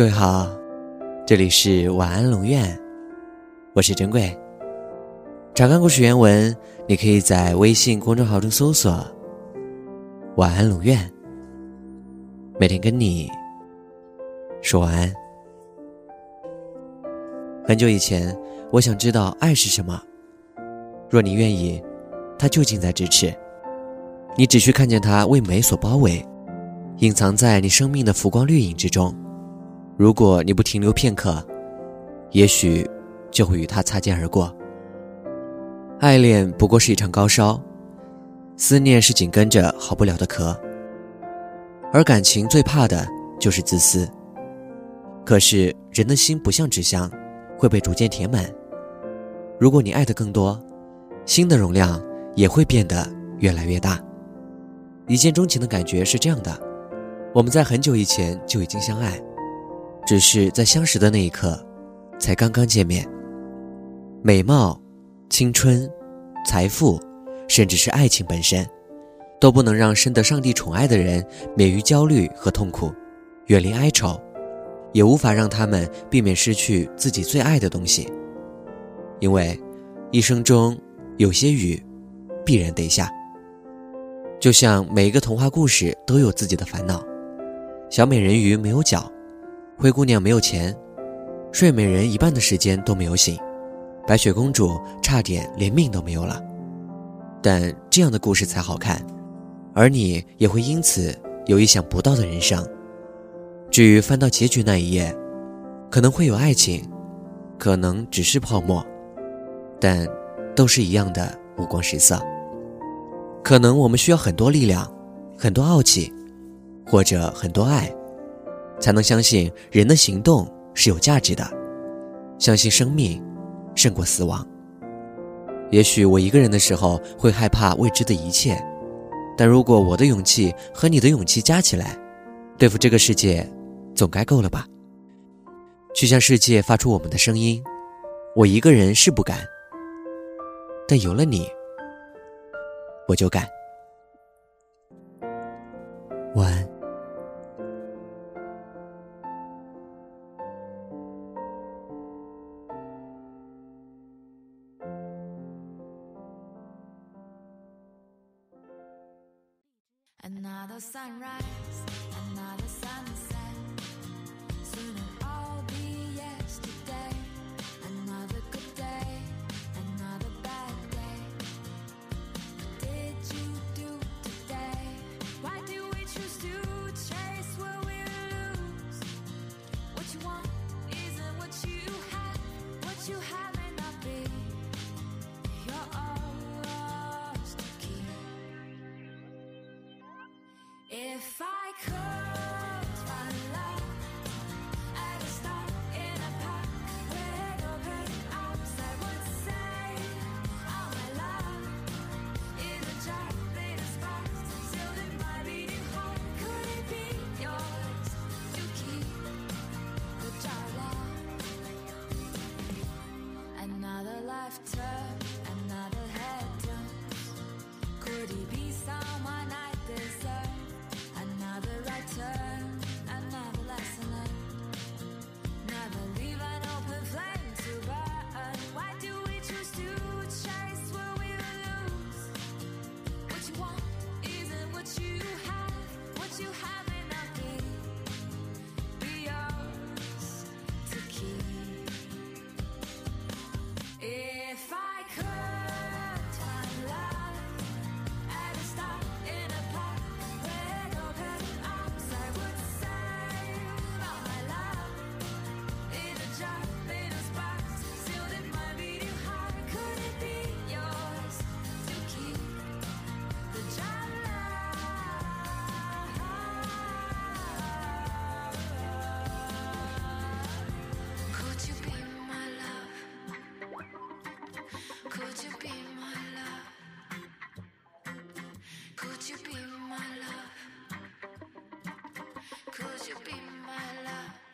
各位好，这里是晚安龙院，我是珍贵。查看故事原文，你可以在微信公众号中搜索“晚安龙院”，每天跟你说晚安。很久以前，我想知道爱是什么。若你愿意，它就近在咫尺，你只需看见它为美所包围，隐藏在你生命的浮光绿影之中。如果你不停留片刻，也许就会与他擦肩而过。爱恋不过是一场高烧，思念是紧跟着好不了的咳，而感情最怕的就是自私。可是人的心不像纸箱，会被逐渐填满。如果你爱的更多，心的容量也会变得越来越大。一见钟情的感觉是这样的：我们在很久以前就已经相爱。只是在相识的那一刻，才刚刚见面。美貌、青春、财富，甚至是爱情本身，都不能让深得上帝宠爱的人免于焦虑和痛苦，远离哀愁，也无法让他们避免失去自己最爱的东西。因为，一生中有些雨，必然得下。就像每一个童话故事都有自己的烦恼，小美人鱼没有脚。灰姑娘没有钱，睡美人一半的时间都没有醒，白雪公主差点连命都没有了。但这样的故事才好看，而你也会因此有意想不到的人生。至于翻到结局那一页，可能会有爱情，可能只是泡沫，但都是一样的五光十色。可能我们需要很多力量，很多傲气，或者很多爱。才能相信人的行动是有价值的，相信生命胜过死亡。也许我一个人的时候会害怕未知的一切，但如果我的勇气和你的勇气加起来，对付这个世界，总该够了吧？去向世界发出我们的声音，我一个人是不敢，但有了你，我就敢。Another sunrise, another sunset. Soon it'll all be yesterday. Another good day, another bad day. What did you do today? Why do we choose to chase what we lose? What you want isn't what you have. What you have time. Could you be my love?